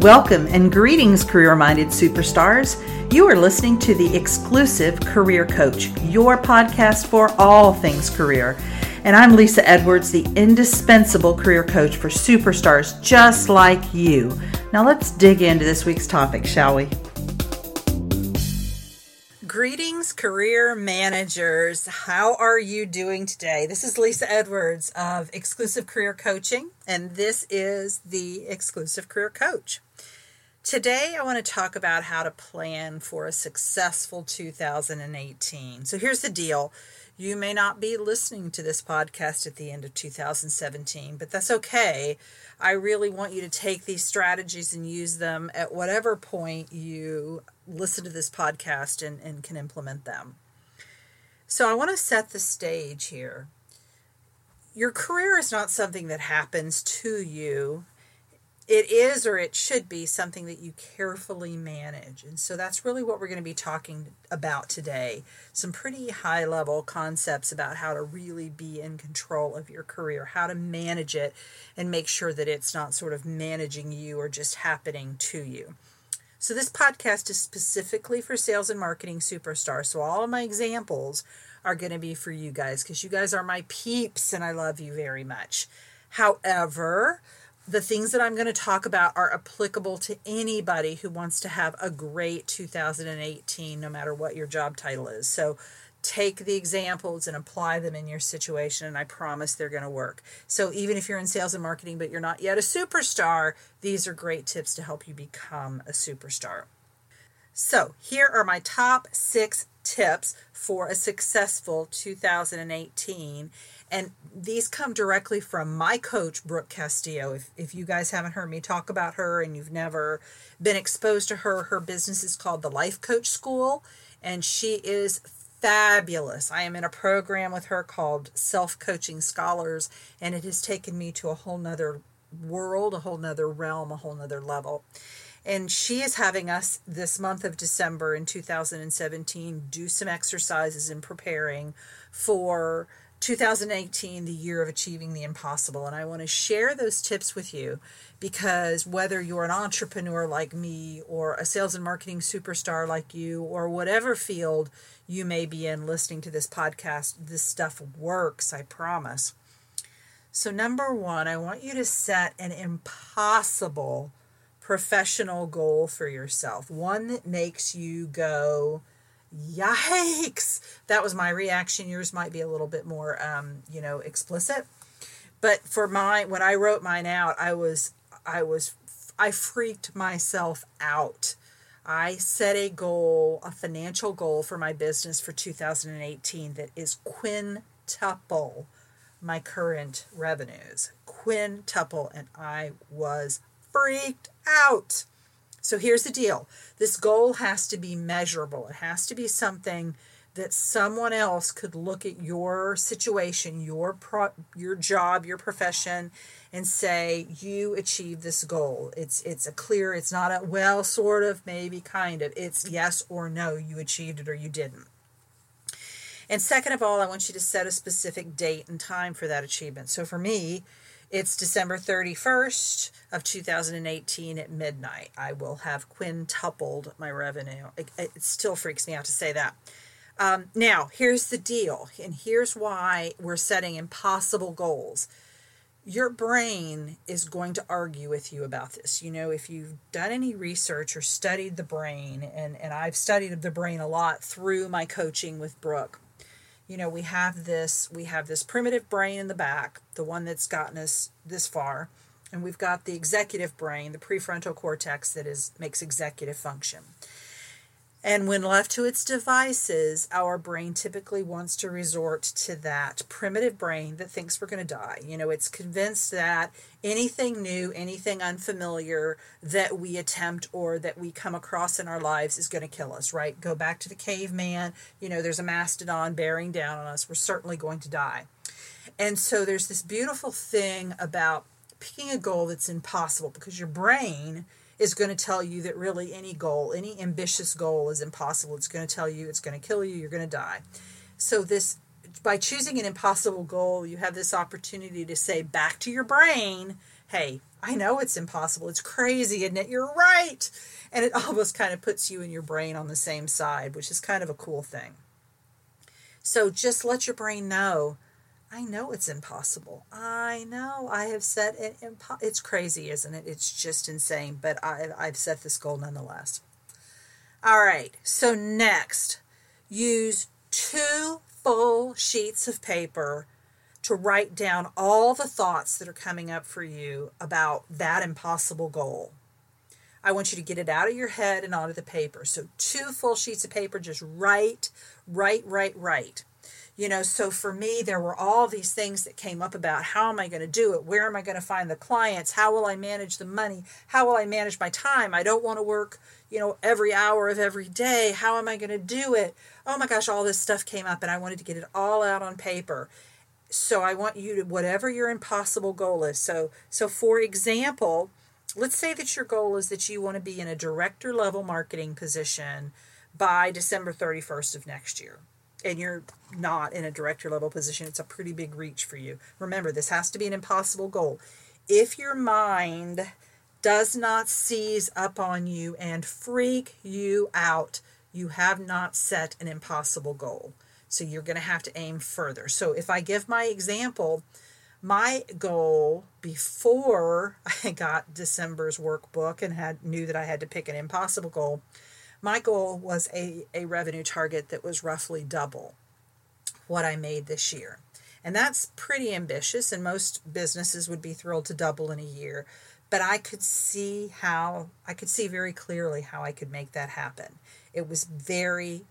Welcome and greetings, career minded superstars. You are listening to the exclusive Career Coach, your podcast for all things career. And I'm Lisa Edwards, the indispensable career coach for superstars just like you. Now let's dig into this week's topic, shall we? Greetings, career managers. How are you doing today? This is Lisa Edwards of Exclusive Career Coaching, and this is the Exclusive Career Coach. Today, I want to talk about how to plan for a successful 2018. So, here's the deal you may not be listening to this podcast at the end of 2017, but that's okay. I really want you to take these strategies and use them at whatever point you listen to this podcast and, and can implement them. So, I want to set the stage here. Your career is not something that happens to you it is or it should be something that you carefully manage. And so that's really what we're going to be talking about today. Some pretty high level concepts about how to really be in control of your career, how to manage it, and make sure that it's not sort of managing you or just happening to you. So, this podcast is specifically for sales and marketing superstars. So, all of my examples are going to be for you guys because you guys are my peeps and I love you very much. However, the things that I'm going to talk about are applicable to anybody who wants to have a great 2018, no matter what your job title is. So take the examples and apply them in your situation, and I promise they're going to work. So even if you're in sales and marketing, but you're not yet a superstar, these are great tips to help you become a superstar. So here are my top six tips for a successful 2018 and these come directly from my coach, Brooke Castillo. If, if you guys haven't heard me talk about her and you've never been exposed to her, her business is called the Life Coach School, and she is fabulous. I am in a program with her called Self Coaching Scholars, and it has taken me to a whole nother world, a whole nother realm, a whole nother level. And she is having us this month of December in 2017 do some exercises in preparing for 2018, the year of achieving the impossible. And I want to share those tips with you because whether you're an entrepreneur like me, or a sales and marketing superstar like you, or whatever field you may be in listening to this podcast, this stuff works, I promise. So, number one, I want you to set an impossible professional goal for yourself, one that makes you go, yikes. That was my reaction. Yours might be a little bit more um, you know explicit. But for my when i wrote mine out i was i was i freaked myself out. I set a goal a financial goal for my business for 2018 that is quintuple my current revenues. Quintuple. And i was freaked out so here's the deal this goal has to be measurable, it has to be something that someone else could look at your situation, your pro- your job, your profession and say you achieved this goal. It's it's a clear, it's not a well sort of maybe kind of. It's yes or no, you achieved it or you didn't. And second of all, I want you to set a specific date and time for that achievement. So for me, it's December 31st of 2018 at midnight. I will have quintupled my revenue. It, it still freaks me out to say that. Um, now, here's the deal, and here's why we're setting impossible goals. Your brain is going to argue with you about this. You know, if you've done any research or studied the brain, and, and I've studied the brain a lot through my coaching with Brooke, you know we have this we have this primitive brain in the back the one that's gotten us this far and we've got the executive brain the prefrontal cortex that is makes executive function and when left to its devices, our brain typically wants to resort to that primitive brain that thinks we're going to die. You know, it's convinced that anything new, anything unfamiliar that we attempt or that we come across in our lives is going to kill us, right? Go back to the caveman. You know, there's a mastodon bearing down on us. We're certainly going to die. And so there's this beautiful thing about picking a goal that's impossible because your brain is going to tell you that really any goal, any ambitious goal is impossible. It's going to tell you it's going to kill you, you're going to die. So this by choosing an impossible goal, you have this opportunity to say back to your brain, hey, I know it's impossible. It's crazy, isn't it? You're right. And it almost kind of puts you and your brain on the same side, which is kind of a cool thing. So just let your brain know I know it's impossible. I know I have set it. Impo- it's crazy, isn't it? It's just insane. But I, I've set this goal nonetheless. All right. So next, use two full sheets of paper to write down all the thoughts that are coming up for you about that impossible goal. I want you to get it out of your head and onto the paper. So, two full sheets of paper, just write, write, write, write. You know, so for me, there were all these things that came up about how am I going to do it? Where am I going to find the clients? How will I manage the money? How will I manage my time? I don't want to work, you know, every hour of every day. How am I going to do it? Oh my gosh, all this stuff came up and I wanted to get it all out on paper. So I want you to whatever your impossible goal is. So so for example, let's say that your goal is that you want to be in a director level marketing position by December 31st of next year and you're not in a director level position, it's a pretty big reach for you. Remember, this has to be an impossible goal. If your mind does not seize up on you and freak you out, you have not set an impossible goal. So you're going to have to aim further. So if I give my example, my goal before I got December's workbook and had knew that I had to pick an impossible goal my goal was a, a revenue target that was roughly double what I made this year. And that's pretty ambitious, and most businesses would be thrilled to double in a year. But I could see how, I could see very clearly how I could make that happen. It was very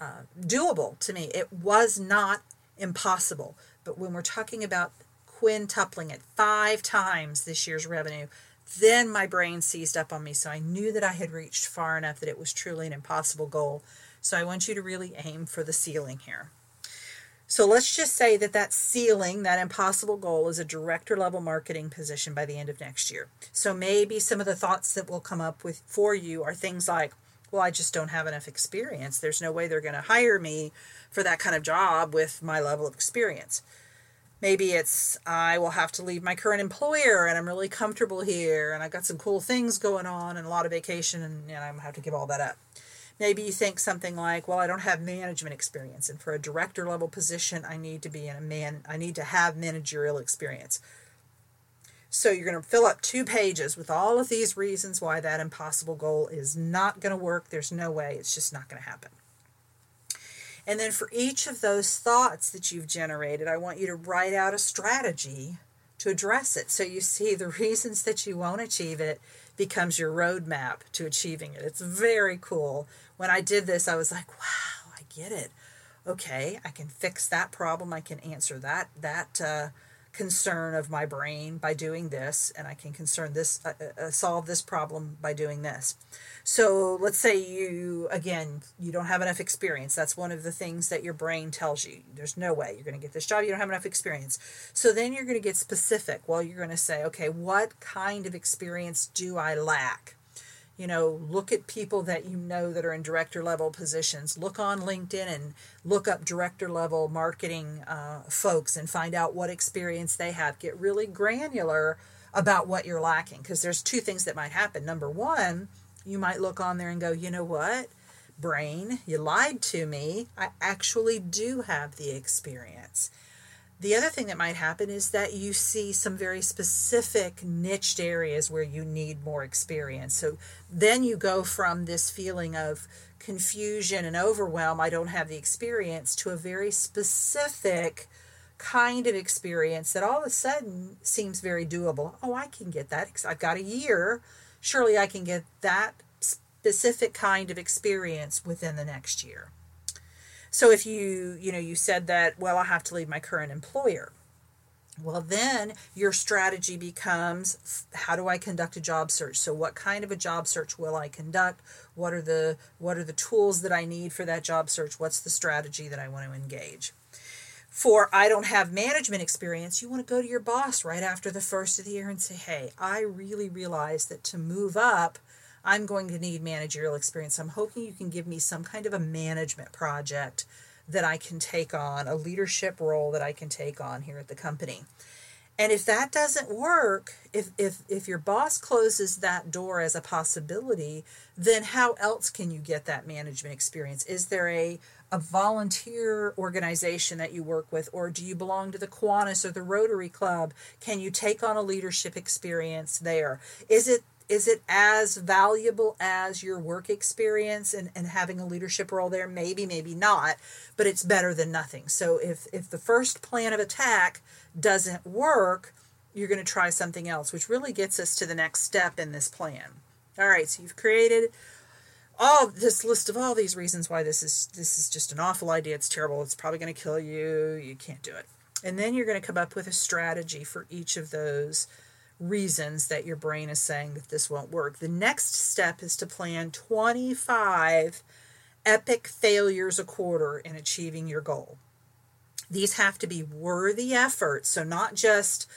uh, doable to me. It was not impossible. But when we're talking about quintupling it five times this year's revenue, then my brain seized up on me. So I knew that I had reached far enough that it was truly an impossible goal. So I want you to really aim for the ceiling here. So let's just say that that ceiling, that impossible goal, is a director level marketing position by the end of next year. So maybe some of the thoughts that will come up with for you are things like, well, I just don't have enough experience. There's no way they're going to hire me for that kind of job with my level of experience. Maybe it's I will have to leave my current employer and I'm really comfortable here and I've got some cool things going on and a lot of vacation and, I'm have to give all that up. Maybe you think something like, well, I don't have management experience and for a director level position I need to be in a man I need to have managerial experience. So you're going to fill up two pages with all of these reasons why that impossible goal is not going to work. There's no way. It's just not going to happen. And then for each of those thoughts that you've generated, I want you to write out a strategy to address it. So you see the reasons that you won't achieve it becomes your roadmap to achieving it. It's very cool. When I did this, I was like, wow, I get it. Okay, I can fix that problem. I can answer that that uh, concern of my brain by doing this, and I can concern this uh, uh, uh solve this problem by doing this. So let's say you, again, you don't have enough experience. That's one of the things that your brain tells you. There's no way you're going to get this job. You don't have enough experience. So then you're going to get specific. Well, you're going to say, okay, what kind of experience do I lack? You know, look at people that you know that are in director level positions. Look on LinkedIn and look up director level marketing uh, folks and find out what experience they have. Get really granular about what you're lacking because there's two things that might happen. Number one, you might look on there and go, you know what? Brain, you lied to me. I actually do have the experience. The other thing that might happen is that you see some very specific niched areas where you need more experience. So then you go from this feeling of confusion and overwhelm, I don't have the experience, to a very specific kind of experience that all of a sudden seems very doable. Oh, I can get that. I've got a year surely I can get that specific kind of experience within the next year. So if you, you know, you said that, well, I have to leave my current employer. Well, then your strategy becomes how do I conduct a job search? So what kind of a job search will I conduct? What are the what are the tools that I need for that job search? What's the strategy that I want to engage? for I don't have management experience, you want to go to your boss right after the first of the year and say, hey, I really realize that to move up, I'm going to need managerial experience. I'm hoping you can give me some kind of a management project that I can take on, a leadership role that I can take on here at the company. And if that doesn't work, if, if, if your boss closes that door as a possibility, then how else can you get that management experience? Is there a, a volunteer organization that you work with, or do you belong to the Kiwanis or the Rotary Club? Can you take on a leadership experience there? Is it is it as valuable as your work experience and, and having a leadership role there? Maybe maybe not but it's better than nothing. So if if the first plan of attack doesn't work you're going to try something else which really gets us to the next step in this plan. All right so you've created all this list of all these reasons why this is this is just an awful idea. It's terrible. It's probably going to kill you. You can't do it. And then you're going to come up with a strategy for each of those reasons that your brain is saying that this won't work. The next step is to plan 25 epic failures a quarter in achieving your goal. These have to be worthy efforts, so not just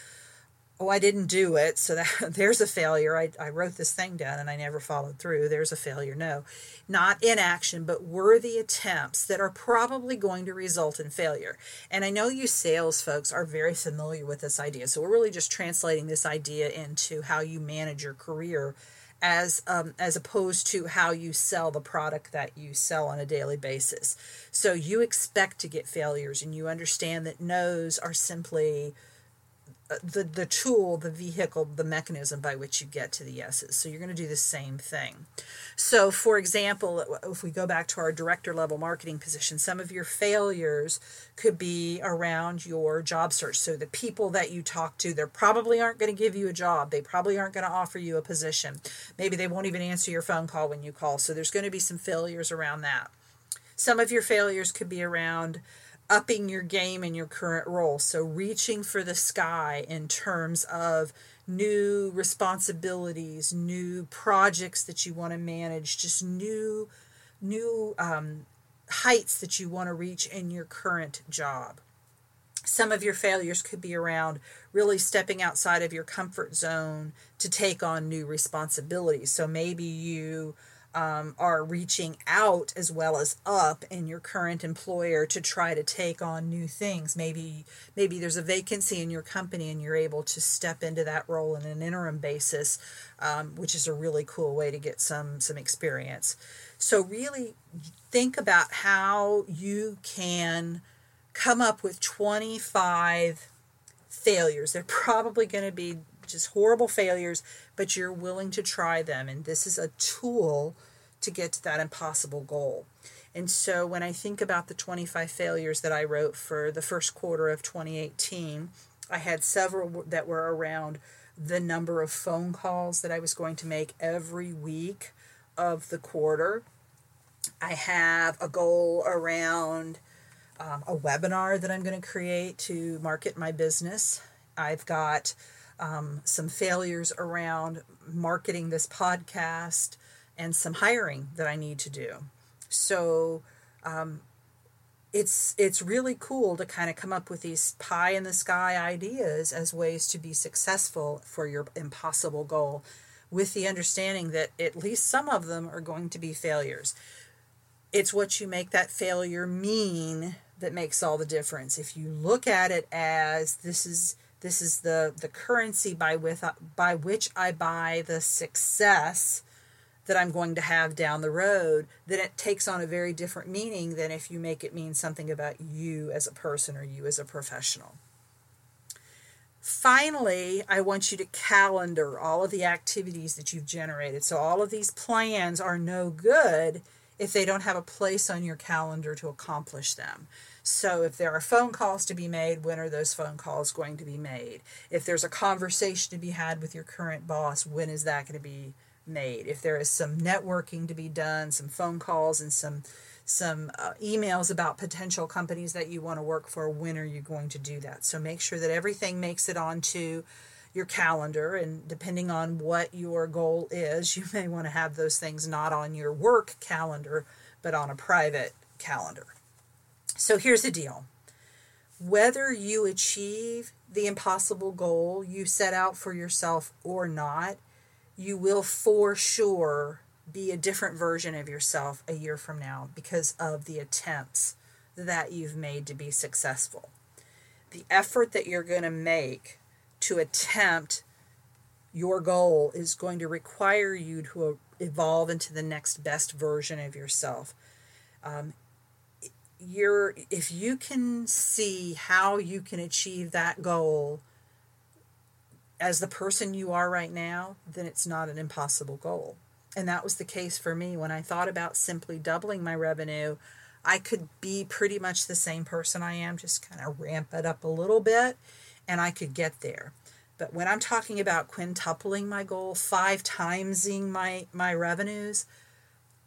oh, I didn't do it, so that there's a failure. I, I wrote this thing down and I never followed through. There's a failure. No, not inaction, but worthy attempts that are probably going to result in failure. And I know you sales folks are very familiar with this idea. So we're really just translating this idea into how you manage your career as um, as opposed to how you sell the product that you sell on a daily basis. So you expect to get failures and you understand that no's are simply Uh, the the tool, the vehicle, the mechanism by which you get to the yeses. So you're going to do the same thing. So, for example, uh, if we go back to our director level marketing position, some of your failures could be around your job search. So the people that you talk to, they probably aren't going to give you a job. They probably aren't going to offer you a position. Maybe they won't even answer your phone call when you call. So there's going to be some failures around that. Some of your failures could be around upping your game in your current role. So, reaching for the sky in terms of new responsibilities, new projects that you want to manage, just new, new um, heights that you want to reach in your current job. Some of your failures could be around really stepping outside of your comfort zone to take on new responsibilities. So maybe you um, are reaching out as well as up in your current employer to try to take on new things. Maybe maybe there's a vacancy in your company and you're able to step into that role in an interim basis, um, which is a really cool way to get some some experience. So really think about how you can come up with 25 failures. They're probably going to be just horrible failures, but you're willing to try them. And this is a tool to get to that impossible goal. And so when I think about the 25 failures that I wrote for the first quarter of 2018, I had several that were around the number of phone calls that I was going to make every week of the quarter. I have a goal around um, a webinar that I'm going to create to market my business. I've got um, some failures around marketing this podcast and some hiring that I need to do. So um, it's it's really cool to kind of come up with these pie in the sky ideas as ways to be successful for your impossible goal with the understanding that at least some of them are going to be failures. It's what you make that failure mean that makes all the difference. If you look at it as this is this is the the currency by with by which I buy the success that I'm going to have down the road, then it takes on a very different meaning than if you make it mean something about you as a person or you as a professional. Finally, I want you to calendar all of the activities that you've generated. So, all of these plans are no good if they don't have a place on your calendar to accomplish them. So, if there are phone calls to be made, when are those phone calls going to be made? If there's a conversation to be had with your current boss, when is that going to be made? If there is some networking to be done, some phone calls, and some some uh, emails about potential companies that you want to work for, when are you going to do that? So, make sure that everything makes it onto your calendar and depending on what your goal is you may want to have those things not on your work calendar but on a private calendar so here's the deal whether you achieve the impossible goal you set out for yourself or not, you will for sure be a different version of yourself a year from now because of the attempts that you've made to be successful. The effort that you're going to make to attempt your goal is going to require you to evolve into the next best version of yourself. Um, you're if you can see how you can achieve that goal as the person you are right now, then it's not an impossible goal. And that was the case for me when I thought about simply doubling my revenue. I could be pretty much the same person I am, just kind of ramp it up a little bit, and I could get there. But when I'm talking about quintupling my goal, five timesing my my revenues,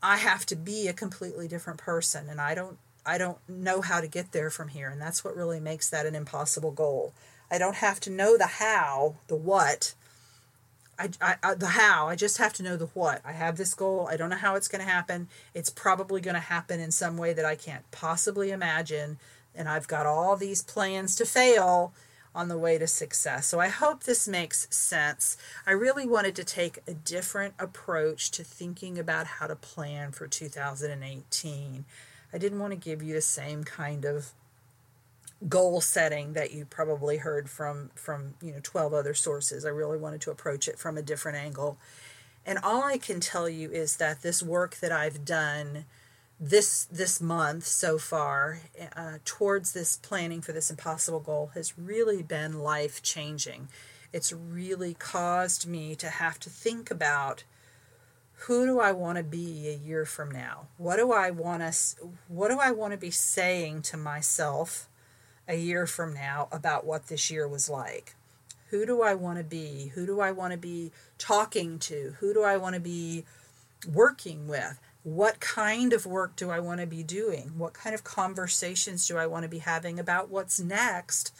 I have to be a completely different person, and I don't I don't know how to get there from here, and that's what really makes that an impossible goal. I don't have to know the how, the what. I, I, I, the how. I just have to know the what. I have this goal. I don't know how it's going to happen. It's probably going to happen in some way that I can't possibly imagine. And I've got all these plans to fail on the way to success. So I hope this makes sense. I really wanted to take a different approach to thinking about how to plan for 2018. I didn't want to give you the same kind of goal setting that you probably heard from from you know 12 other sources. I really wanted to approach it from a different angle. And all I can tell you is that this work that I've done this this month so far uh, towards this planning for this impossible goal has really been life changing. It's really caused me to have to think about who do I want to be a year from now? What do I want to what do I want to be saying to myself a year from now about what this year was like? Who do I want to be? Who do I want to be talking to? Who do I want to be working with? What kind of work do I want to be doing? What kind of conversations do I want to be having about what's next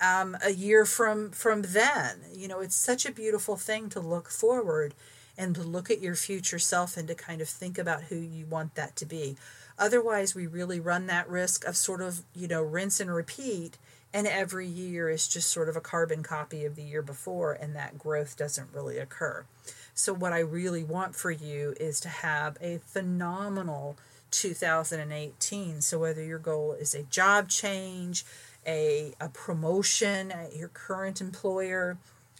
um, a year from from then? You know, it's such a beautiful thing to look forward and to look at your future self and to kind of think about who you want that to be. Otherwise, we really run that risk of sort of, you know, rinse and repeat. And every year is just sort of a carbon copy of the year before, and that growth doesn't really occur. So, what I really want for you is to have a phenomenal 2018. So, whether your goal is a job change, a, a promotion at your current employer,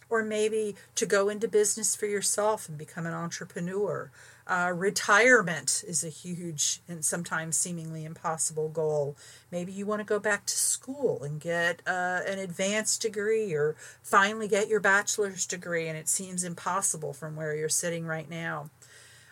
or maybe to go into business for yourself and become an entrepreneur, uh, retirement is a huge and sometimes seemingly impossible goal. Maybe you want to go back to school and get uh, an advanced degree or finally get your bachelor's degree, and it seems impossible from where you're sitting right now.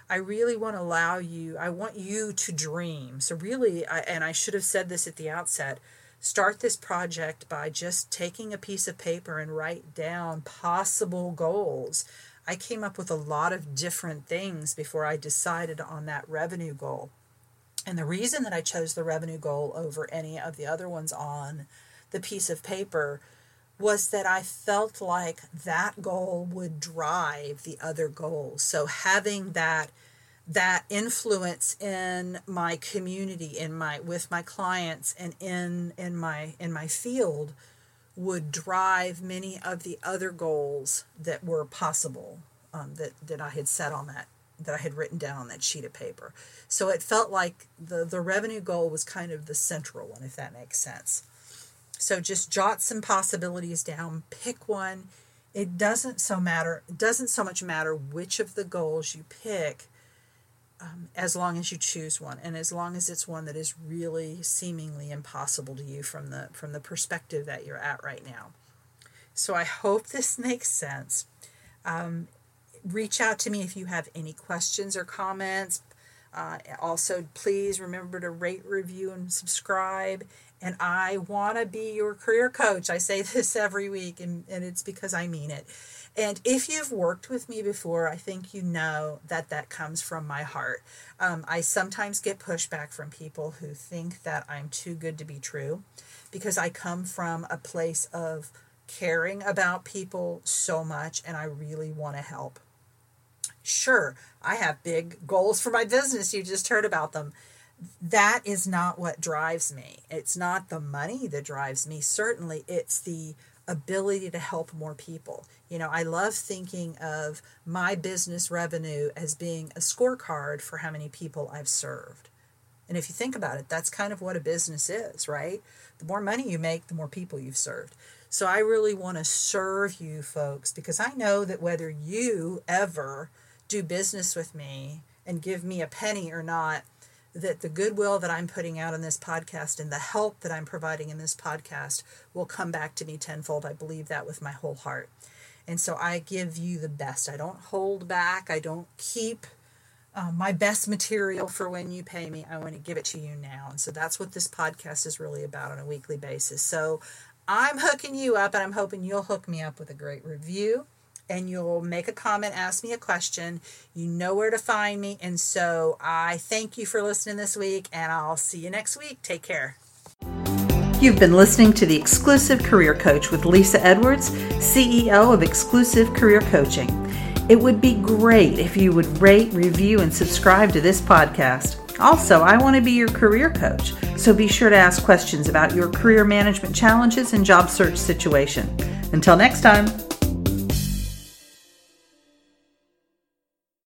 I really want to allow you, I want you to dream. So, really, I, and I should have said this at the outset start this project by just taking a piece of paper and write down possible goals I came up with a lot of different things before I decided on that revenue goal. And the reason that I chose the revenue goal over any of the other ones on the piece of paper was that I felt like that goal would drive the other goals. So having that that influence in my community in my with my clients and in in my in my field would drive many of the other goals that were possible um, that that I had set on that that I had written down on that sheet of paper. So it felt like the the revenue goal was kind of the central one, if that makes sense. So just jot some possibilities down, pick one. It doesn't so matter. It doesn't so much matter which of the goals you pick, um, as long as you choose one, and as long as it's one that is really seemingly impossible to you from the from the perspective that you're at right now. So I hope this makes sense. Um, reach out to me if you have any questions or comments. Uh, also, please remember to rate, review, and subscribe. And I want to be your career coach. I say this every week, and, and it's because I mean it. And if you've worked with me before, I think you know that that comes from my heart. Um, I sometimes get pushback from people who think that I'm too good to be true because I come from a place of caring about people so much and I really want to help. Sure, I have big goals for my business. You just heard about them. That is not what drives me. It's not the money that drives me. Certainly, it's the ability to help more people. You know, I love thinking of my business revenue as being a scorecard for how many people I've served. And if you think about it, that's kind of what a business is, right? The more money you make, the more people you've served. So I really want to serve you folks because I know that whether you ever do business with me and give me a penny or not, that the goodwill that I'm putting out in this podcast and the help that I'm providing in this podcast will come back to me tenfold. I believe that with my whole heart. And so I give you the best. I don't hold back. I don't keep um, my best material for when you pay me. I want to give it to you now. And so that's what this podcast is really about on a weekly basis. So I'm hooking you up, and I'm hoping you'll hook me up with a great review and you'll make a comment, ask me a question. You know where to find me. And so I thank you for listening this week, and I'll see you next week. Take care. You've been listening to the Exclusive Career Coach with Lisa Edwards, CEO of Exclusive Career Coaching. It would be great if you would rate, review, and subscribe to this podcast. Also, I want to be your career coach, so be sure to ask questions about your career management challenges and job search situation. Until next time.